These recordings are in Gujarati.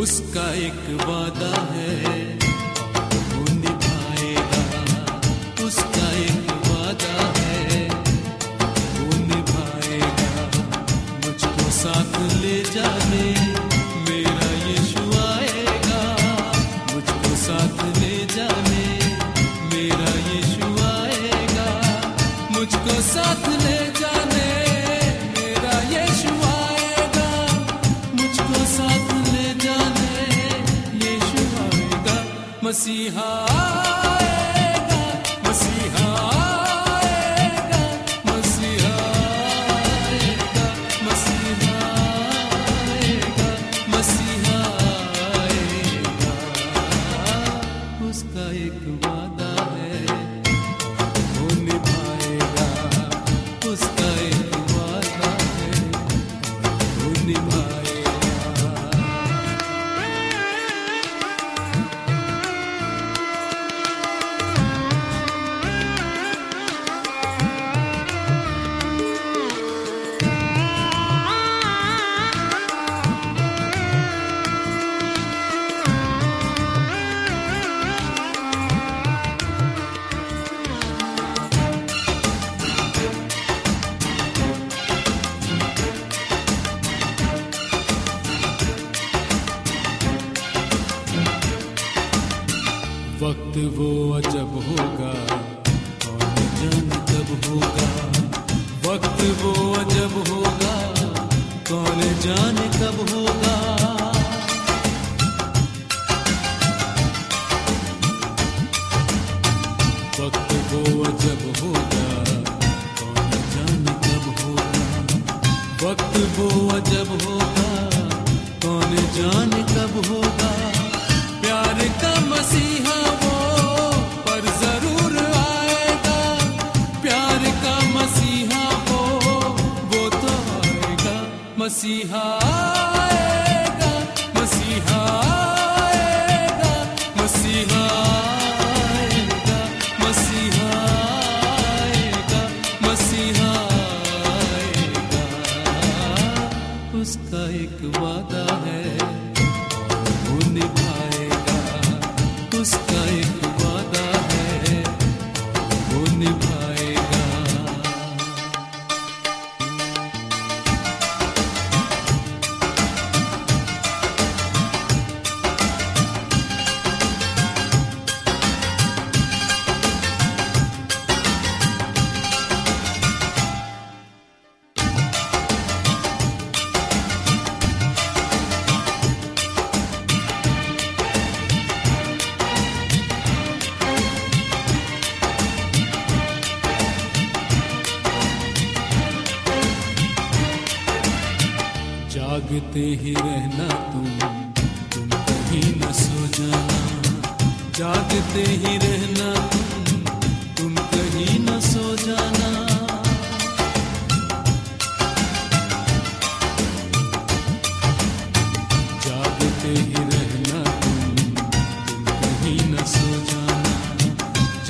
उसका एक वादा है सीहा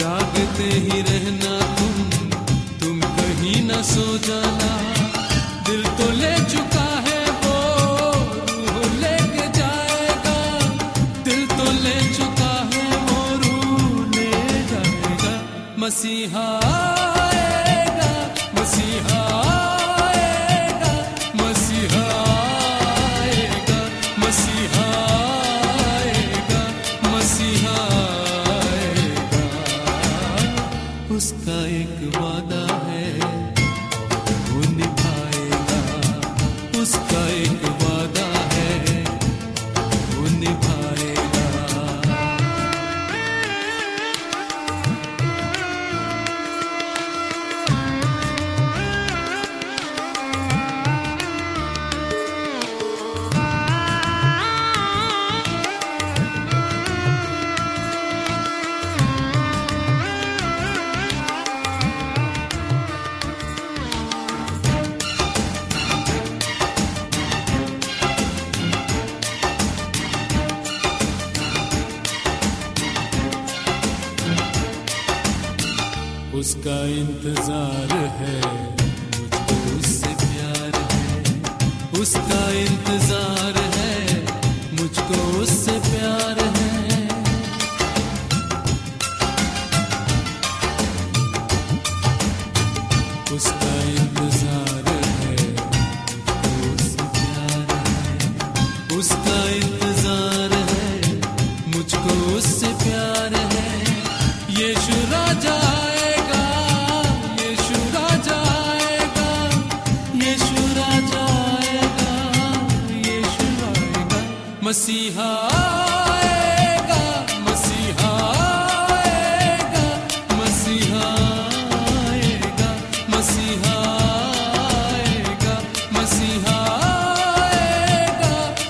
जागते ही रहना तुम तुम कहीं ना सो जाना। दिल तो ले चुका है वो, रूह लेके जाएगा। दिल तो ले चुका है वो, रूह ले जाएगा। मसीहा मसीहा मसीहा मसीहा मसीहा मसीहा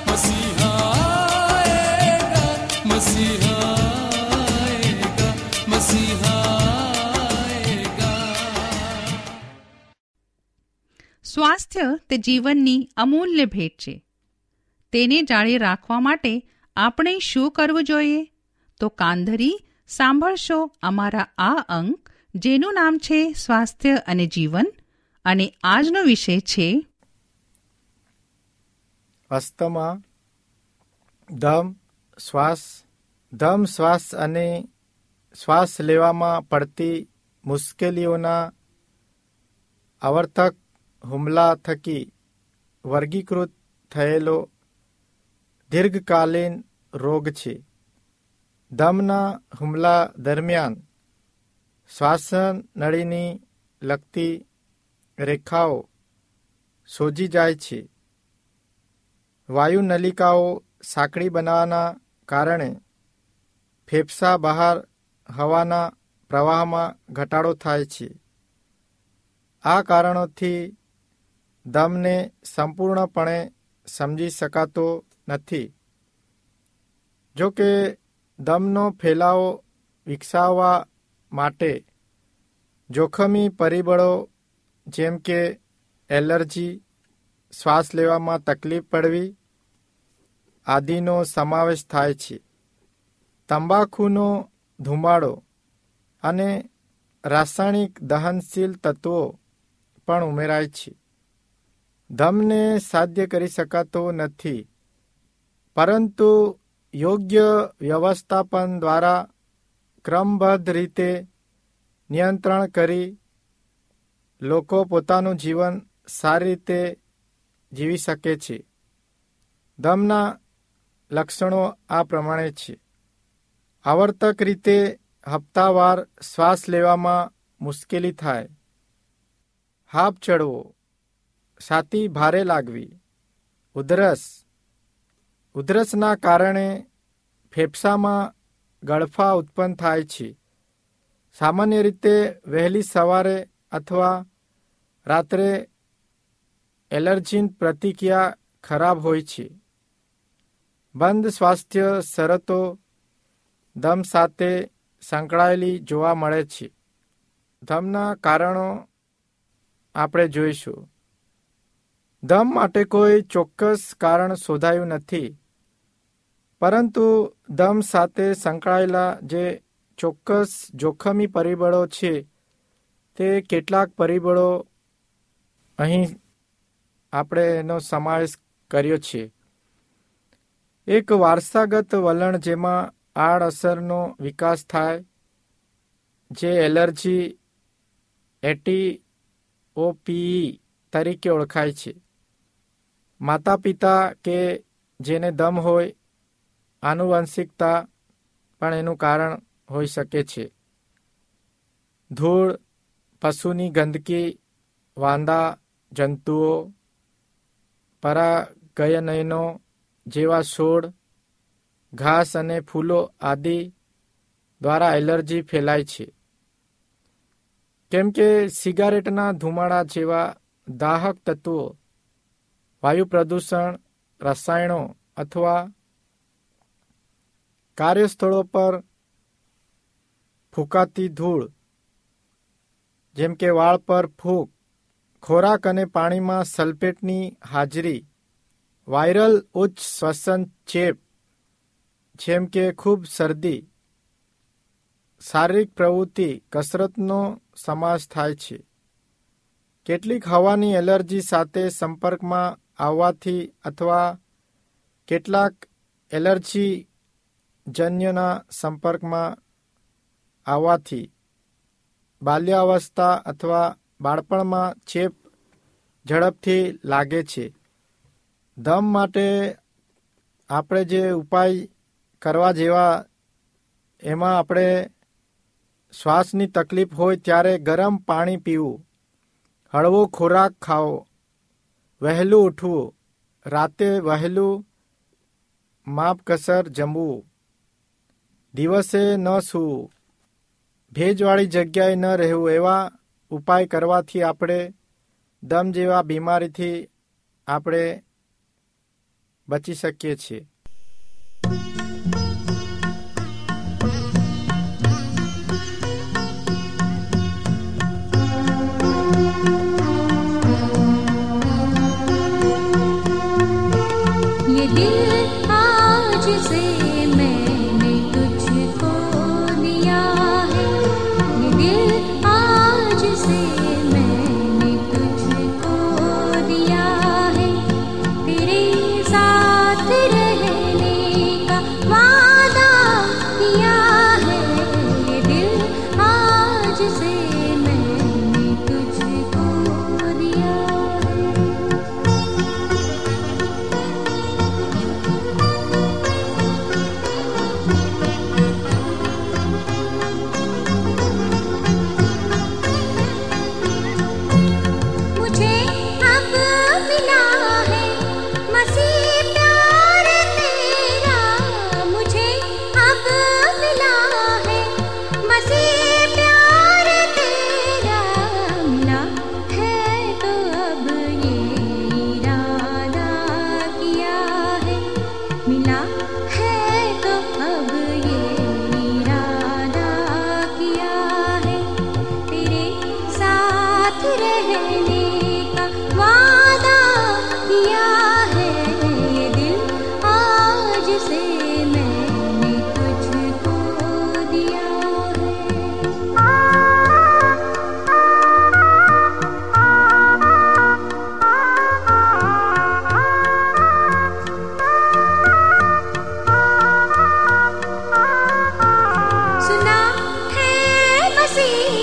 मसीहा मसीहा मसीहा સ્વાસ્થ્ય તે જીવનની અમૂલ્ય ભેટ છે તેને જાળે રાખવા માટે આપણે શું કરવું જોઈએ? તો કાંધરી સાંભળશો અમારા આ અંક, જેનું નામ છે સ્વાસ્થ્ય અને જીવન, અને આજનો વિષય છે અસ્તમા દમ શ્વાસ દમ શ્વાસ અને શ્વાસ લેવામાં પડતી મુશ્કેલીઓના આવર્તક હુમલા થકી વર્ગીકૃત થયેલો દીર્ઘકાલીન રોગ છે દમના હુમલા દરમિયાન શ્વાસન નળીની લગતી રેખાઓ સોજી જાય છે વાયુ નલિકાઓ સાંકડી બનાવવાના કારણે ફેફસા બહાર હવાના પ્રવાહમાં ઘટાડો થાય છે આ કારણોથી દમને સંપૂર્ણપણે સમજી શકાતો નથી. જો કે, દમનો ફેલાવો વિકસાવવા માટે જોખમી પરિબળો, જેમ કે એલર્જી, શ્વાસ લેવામાં તકલીફ પડવી, આદિનો સમાવેશ થાય છે. તંબાકુનો ધુમાડો અને રાસાયણિક દહનશીલ તત્વો પણ ઉમેરાય છે. દમને સાધ્ય કરી શકાતો નથી. પરંતુ યોગ્ય વ્યવસ્થાપન દ્વારા ક્રમબદ્ધ રીતે નિયંત્રણ કરી લોકો પોતાનું જીવન સારી રીતે જીવી શકે છે. દમના લક્ષણો આ પ્રમાણે છે. આવર્તક રીતે હપ્તાવાર શ્વાસ લેવામાં મુશ્કેલી થાય. હાપ ચડવો છાતી ભારે લાગવી. ઉધરસ. ઉધરસના કારણે ફેફસામાં ગળફા ઉત્પન્ન થાય છે. સામાન્ય રીતે વહેલી સવારે અથવા રાત્રે એલર્જીન પ્રતિક્રિયા ખરાબ હોય છે. બંધ સ્વાસ્થ્ય શરતો દમ સાથે સંકળાયેલી જોવા મળે છે. દમના કારણો આપણે જોઈશું. દમ માટે કોઈ ચોક્કસ કારણ શોધાયું નથી. પરંતુ દમ સાથે સંકળાયેલા જે ચોક્કસ જોખમી પરિબળો છે, તે કેટલાક પરિબળો અહીં આપણે એનો સમાવેશ કર્યો છે. એક વારસાગત વલણ જેમાં આડઅસરનો વિકાસ થાય, જે એલર્જી એટી ઓપીઈ તરીકે ઓળખાય છે. માતા પિતા કે જેને દમ હોય આનુવંશિકતા પણ એનું કારણ હોઈ શકે છે. ધૂળ, પશુની ગંદકી, વાંદા, જંતુઓ, પરાગયનયનો જેવા છોડ, ઘાસ અને ફૂલો આદિ દ્વારા એલર્જી ફેલાય છે. કેમ કે સિગારેટના ધુમાડા જેવા દાહક તત્વો, વાયુ પ્રદૂષણ, રસાયણો અથવા કાર્યસ્થળો પર ફૂંકાતી ધૂળ, જેમ કે વાળ પર ફૂંક, ખોરાક અને પાણીમાં સલ્ફેટની હાજરી, વાયરલ ઉચ્ચ શ્વસન ચેપ, જેમ કે ખૂબ શરદી, શારીરિક પ્રવૃત્તિ, કસરતનો સમાસ થાય છે. કેટલીક હવાની એલર્જી સાથે સંપર્કમાં આવવાથી અથવા કેટલાક એલર્જી જન્યના સંપર્કમાં આવવાથી બાલ્યાવસ્થા અથવા બાળપણમાં ચેપ ઝડપથી લાગે છે. દમ માટે આપણે જે ઉપાય કરવા જેવા એમાં આપણે શ્વાસની તકલીફ હોય ત્યારે ગરમ પાણી પીવું, હળવો ખોરાક ખાવો, વહેલું ઉઠવું, રાતે વહેલું માપકસર જમવું દિવસે ન સૂવું ભેજવાળી જગ્યાએ ન રહેવું એવા ઉપાય કરવાથી આપણે દમ જેવા બીમારીથી આપણે બચી શકીએ છીએ. see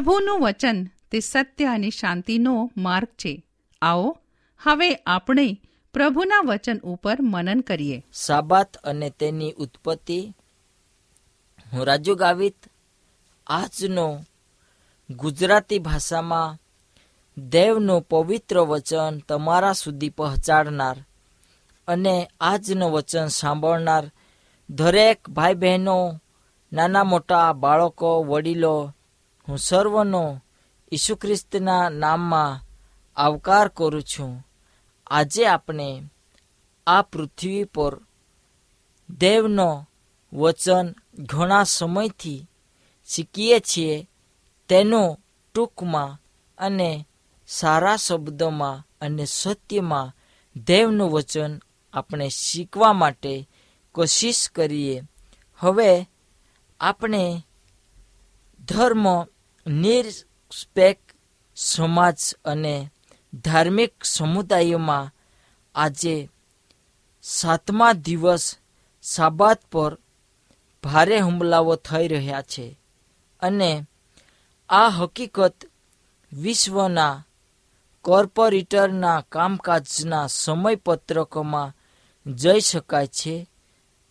પ્રભુનું વચન તે સત્ય અને શાંતિનો માર્ગ છે. આવો, હવે આપણે પ્રભુના વચન ઉપર મનન કરીએ. સાબાત અને તેની ઉત્પત્તિ હું રાજુ ગાવિત આજનો ગુજરાતી ભાષામાં દેવનું પવિત્ર વચન તમારા સુધી પહોંચાડનાર અને આજનું વચન સાંભળનાર દરેક ભાઈ બહેનો, નાના મોટા બાળકો, વડીલો હું સર્વનો ઈસુ ખ્રિસ્તના નામમાં આવકાર કરું છું. આજે આપણે આ પૃથ્વી પર દેવનો વચન ઘણા સમયથી શીખીએ છીએ. તેનો ટૂંકમાં અને સારા શબ્દોમાં અને સત્યમાં દેવનું વચન આપણે શીખવા માટે કોશિશ કરીએ. હવે આપણે ધર્મ નિરપેક્ષ સમાજ અને ધાર્મિક સમુદાયોમાં આજે સાતમા દિવસ સાબાત પર ભારે હુમલાઓ થઈ રહ્યા છે અને આ હકીકત વિશ્વના કોર્પોરેટરના કામકાજના સમયપત્રકોમાં જઈ શકાય છે.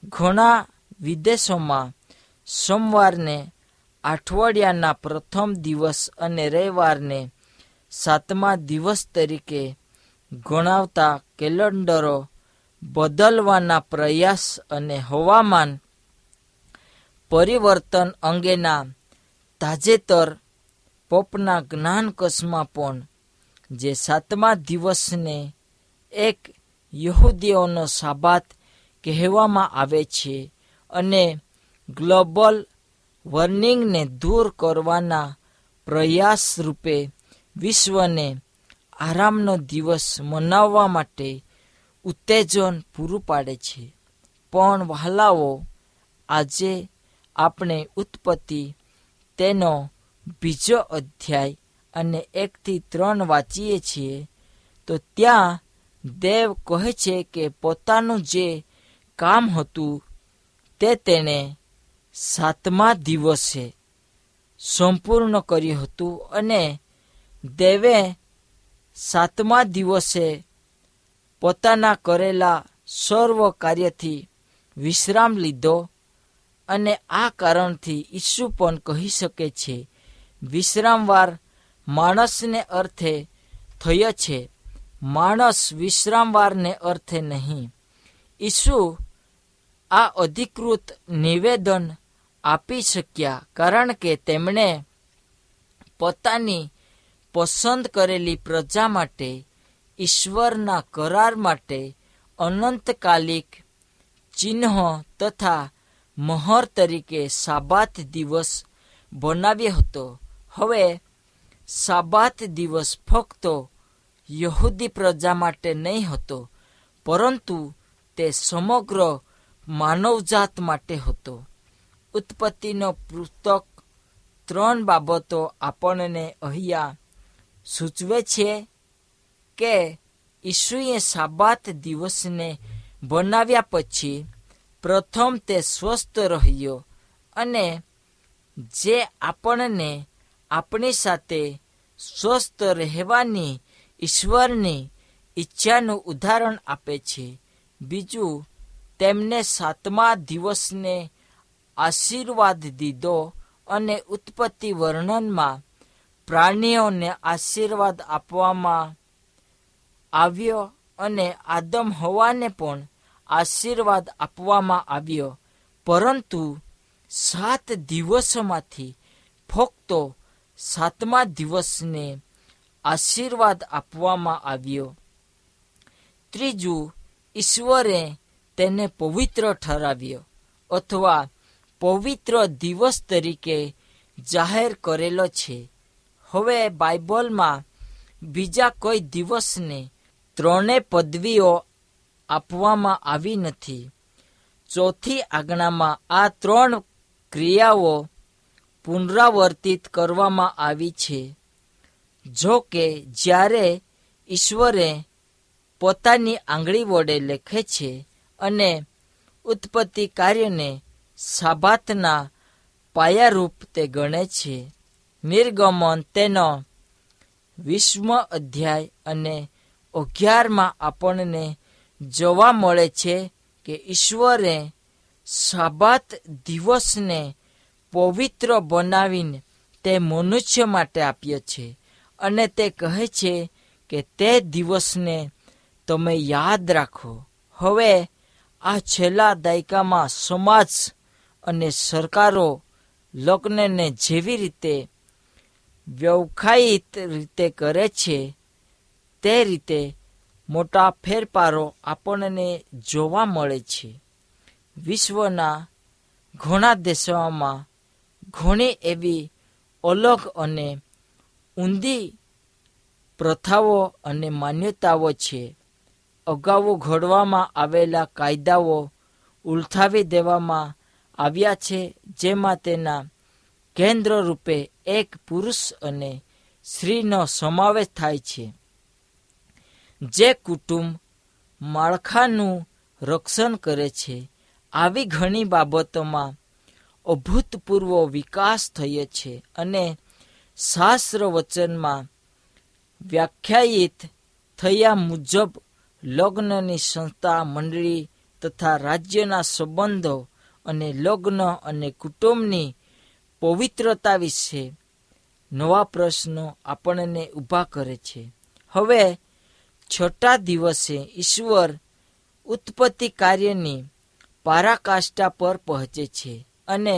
ઘણા વિદેશોમાં સોમવારને અઠવાડિયાના પ્રથમ દિવસ અને રવિવારને સાતમા દિવસ તરીકે ગણાવતા કેલેન્ડરો બદલવાના પ્રયાસ અને હવામાન પરિવર્તન અંગેના તાજેતર પોપના જ્ઞાનકસમાં પણ જે સાતમા દિવસને એક યહૂદીઓનો સાબાત કહેવામાં આવે છે અને ગ્લોબલ વોર્નિંગને દૂર કરવાના પ્રયાસ રૂપે વિશ્વને આરામનો દિવસ મનાવવા માટે ઉત્તેજન પૂરું પાડે છે. પણ વહાલાઓ, આજે આપણે ઉત્પત્તિ તેનો બીજો અધ્યાય અને એકથી ત્રણ વાંચીએ છીએ, તો ત્યાં દેવ કહે છે કે પોતાનું જે કામ હતું તે તેણે સાતમા દિવસે સંપૂર્ણ કર્યું હતું અને દેવે સાતમા દિવસે પોતાના કરેલા સર્વ કાર્યથી વિશ્રામ લીધો અને આ કારણથી ઈસુ પણ કહી શકે છે, વિશ્રામવાર માણસને અર્થે થયો છે. માણસ વિશ્રામવારને અર્થે નહીં. ઈસુ આ અધિકૃત નિવેદન આપી શક્યા, કારણ કે તેમણે પોતાની પસંદ કરેલી પ્રજા માટે, ઈશ્વરના કરાર માટે અનંતકાલિક ચિહ્ન તથા મહોર તરીકે સાબાત દિવસ બનાવ્યો હતો. હવે સાબાત દિવસ ફક્ત યહૂદી પ્રજા માટે નહીં હતો, પરંતુ તે સમગ્ર માનવજાત માટે હતો. ઉત્પત્તિનો પુસ્તક ત્રણ બાબતો આપણને અહીંયા સૂચવે છે કે ઈસુએ સાબાત દિવસને બનાવ્યા પછી પ્રથમ તે સ્વસ્થ રહ્યો અને જે આપણને આપણી સાથે સ્વસ્થ રહેવાની ઈશ્વરની ઈચ્છાનું ઉદાહરણ આપે છે. બીજું, તેમને સાતમા દિવસને આશીર્વાદ દીધો અને ઉત્પત્તિ વર્ણનમાં પ્રાણીઓને આશીર્વાદ આપવામાં આવ્યો અને આદમ હવાને પણ આશીર્વાદ આપવામાં આવ્યો. પરંતુ સાત દિવસોમાંથી ફક્ત સાતમા દિવસને આશીર્વાદ આપવામાં આવ્યો. ત્રીજું, ઈશ્વરે તેને પવિત્ર ઠરાવ્યો. અથવા પવિત્ર દિવસ તરીકે જાહેર કરેલો છે. હવે બાઇબલમાં બીજા કોઈ દિવસને ત્રણે પદવીઓ આપવામાં આવી નથી. ચોથી આજ્ઞામાં આ ત્રણ ક્રિયાઓ પુનરાવર્તિત કરવામાં આવી છે. જો કે જ્યારે ઈશ્વરે પોતાની આંગળી વડે લખે છે અને ઉત્પત્તિ કાર્યને સાબાતના પાયારૂપ તે ગણે છે. નિર્ગમન તેનો વિશ્વ અધ્યાય અને અગિયારમાં આપણને જોવા મળે છે કે ઈશ્વરે સાબાત દિવસને પવિત્ર બનાવીને તે મનુષ્ય માટે આપ્યો છે અને તે કહે છે કે તે દિવસને તમે યાદ રાખો. હવે આ છેલ્લા દાયકામાં સમાજ અને સરકારો લગ્નને જેવી રીતે વ્યવખાયિત રીતે કરે છે, તે રીતે મોટા ફેરફારો આપણને જોવા મળે છે. વિશ્વના ઘણા દેશોમાં ઘણી એવી અલગ અને ઊંધી પ્રથાઓ અને માન્યતાઓ છે. અગાઉ ઘડવામાં આવેલા કાયદાઓ ઉલથાવી દેવામાં આવ્યા છે, જેમાં તેના કેન્દ્ર રૂપે એક પુરુષ અને સ્ત્રીનો સમાવેશ થાય છે. જે કુટુંબ માળખાનું રક્ષણ કરે છે, આવી ઘણી બાબતોમાં અભૂતપૂર્વ વિકાસ થયો છે અને શાસ્ત્ર વચનમાં વ્યાખ્યાયિત થયા મુજબ લગ્નની સંસ્થા, મંડળી તથા રાજ્યના સંબંધો અને લગ્ન અને કુટુંબની પવિત્રતા વિશે નવા પ્રશ્નો આપણને ઊભા કરે છે. હવે છઠ્ઠા દિવસે ઈશ્વર ઉત્પત્તિ કાર્યની પારાકાષ્ઠા પર પહોંચે છે અને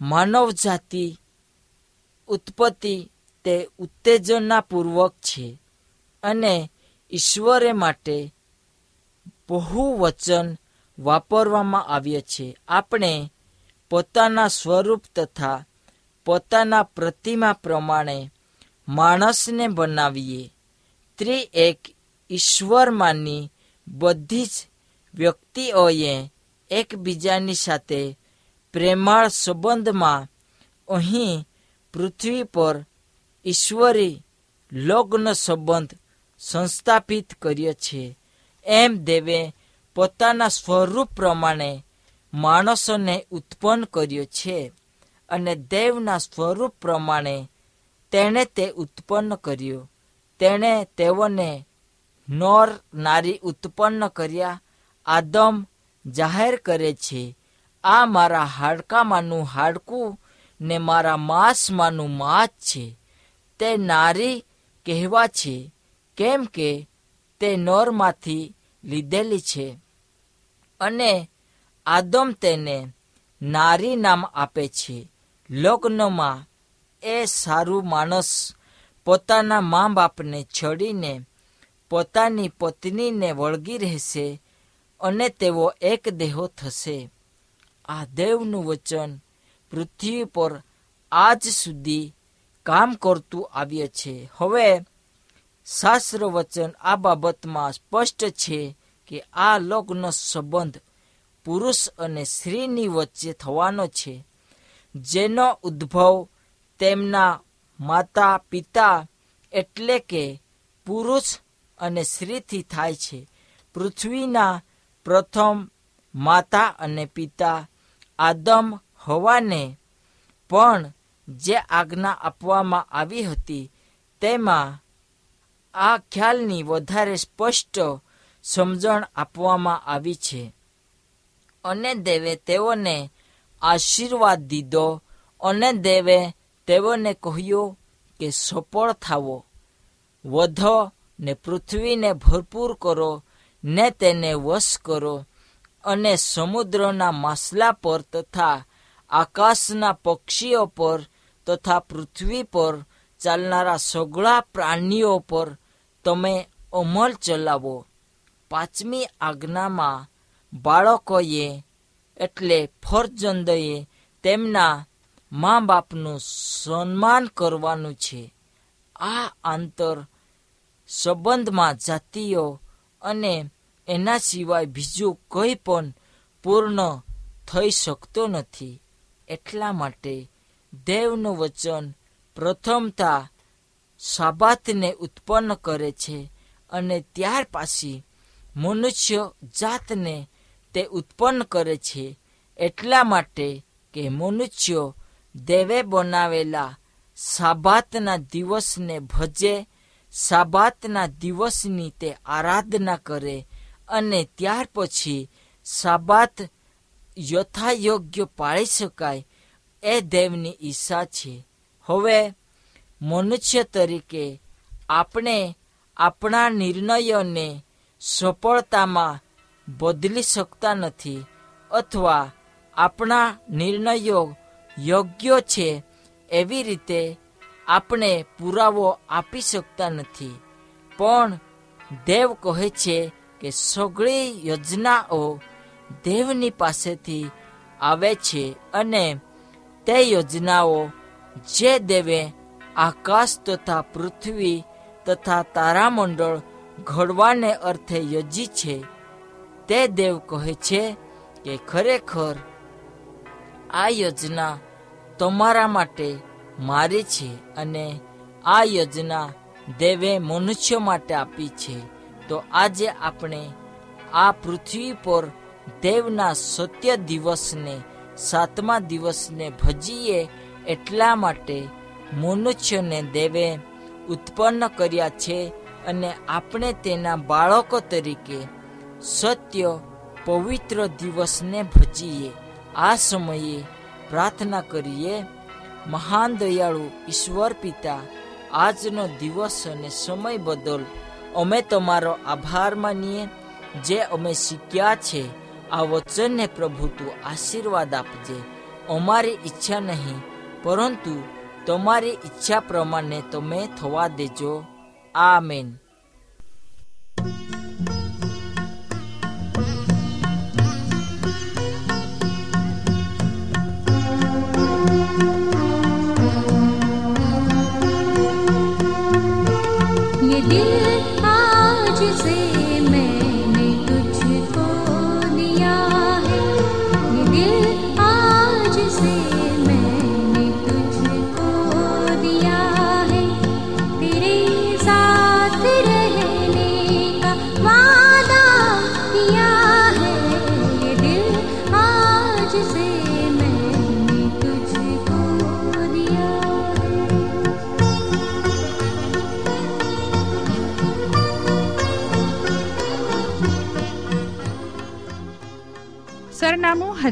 માનવ જાતિ ઉત્પત્તિ તે ઉત્તેજનાપૂર્વક છે અને ઈશ્વરે માટે બહુ વચન વાપરવામાં આવ્યા છે આપણે પોતાના સ્વરૂપ તથા પોતાના પ્રતિમા પ્રમાણે માણસને બનાવીએ. ત્રિ એક ઈશ્વરમાંની બધી જ વ્યક્તિઓએ એકબીજાની સાથે પ્રેમાળ સંબંધમાં અહીં પૃથ્વી પર ઈશ્વરી લગ્ન સંબંધ સંસ્થાપિત કર્યો છે એમ દેવે પોતાના સ્વરૂપ પ્રમાણે માણસોને ઉત્પન્ન કર્યો છે અને દેવના સ્વરૂપ પ્રમાણે તેણે તે ઉત્પન્ન કર્યું. તેણે તેઓને નોર નારી ઉત્પન્ન કર્યા. આદમ જાહેર કરે છે, આ મારા હાડકામાંનું હાડકું ને મારા માંસમાંનું માંસ છે. તે નારી કહેવા છે, કેમ કે તે નોરમાંથી લીધેલી છે. અને આદમ તેને નારી નામ આપે છે. લગ્નમાં એ સારું માણસ પોતાના મા બાપને છોડીને પોતાની પત્નીને વળગી રહેશે અને તેઓ એક દેહો થશે. આ દેવનું વચન પૃથ્વી પર આજ સુધી કામ કરતું આવ્યું છે. હવે શાસ્ત્ર વચન આ બાબતમાં સ્પષ્ટ છે કે આ લગ્ન સંબંધ પુરુષ અને સ્ત્રીની વચ્ચે થવાનો છે. જેનો ઉદ્ભવ તેમના માતા પિતા એટલે કે પુરુષ અને સ્ત્રીથી થાય છે. પૃથ્વીના પ્રથમ માતા અને પિતા આદમ હવાને પણ જે આજ્ઞા આપવામાં આવી હતી તેમાં આ ખ્યાલની વધારે સ્પષ્ટ સમજણ આપવામાં આવી છે. અને દેવે તેઓને આશીર્વાદ દીધો. અને દેવે તેઓને કહ્યું કે સફળ થાવો. વધો ને પૃથ્વીને ભરપૂર કરો, ને તેને વશ કરો. અને સમુદ્રના માસલા પર તથા આકાશના પક્ષીઓ પર તથા પૃથ્વી પર ચાલનારા સગળા પ્રાણીઓ પર તમે અમલ ચલાવો. પાંચમી આજ્ઞામાં બાળકોએ, એટલે ફરજંદએ તેમના મા બાપનું સન્માન કરવાનું છે. આ આંતર સંબંધમાં જાતિઓ અને એના સિવાય બીજું કંઈ પણ પૂર્ણ થઈ શકતો નથી. એટલા માટે દેવનું વચન પ્રથમતા સાબાતને ઉત્પન્ન કરે છે અને ત્યાર પાછી મનુષ્ય જાતને તે ઉત્પન્ન કરે છે એટલા માટે કે મનુષ્ય દેવે બનાવેલા સાબાતના દિવસને ભજે, સાબાતના દિવસની તે આરાધના કરે અને ત્યાર પછી સાબાત યથાયોગ્ય પાળી શકાય એ દેવની ઈચ્છા છે. હવે મનુષ્ય તરીકે આપણે આપણા નિર્ણયોને સફળતામાં બદલી શકતા નથી અથવા આપણા નિર્ણયો યોગ્ય છે એવી રીતે આપણે પુરાવો આપી શકતા નથી. પણ દેવ કહે છે કે સગળી યોજનાઓ દેવની પાસેથી આવે છે અને તે યોજનાઓ જે દેવે આકાશ તથા પૃથ્વી તથા તારામંડળ ઘડવાને અર્થે યોજી છે. તે દેવ કહે છે કે ખરેખર આ યોજના તમારા માટે મારી છે અને આ યોજના દેવે મનુષ્ય માટે આપી છે. તો આજે આપણે આ પૃથ્વી પર દેવના સત્ય દિવસને, સાતમા દિવસને ભજીએ એટલા માટે મનુષ્યને દેવે ઉત્પન્ન કર્યા છે અને આપણે તેના બાળકો તરીકે સત્ય પવિત્ર દિવસને ભજીએ. આ સમયે પ્રાર્થના કરીએ, મહાન દયાળુ ઈશ્વર પિતા, આજનો દિવસ અને સમય બદલ અમે તમારો આભાર માનીએ, જે અમે શીખ્યા છે. આ વચનને પ્રભુ તું આશીર્વાદ આપજે. અમારી ઈચ્છા નહીં, પરંતુ તમારી ઈચ્છા પ્રમાણે તમે થવા દેજો. Amén.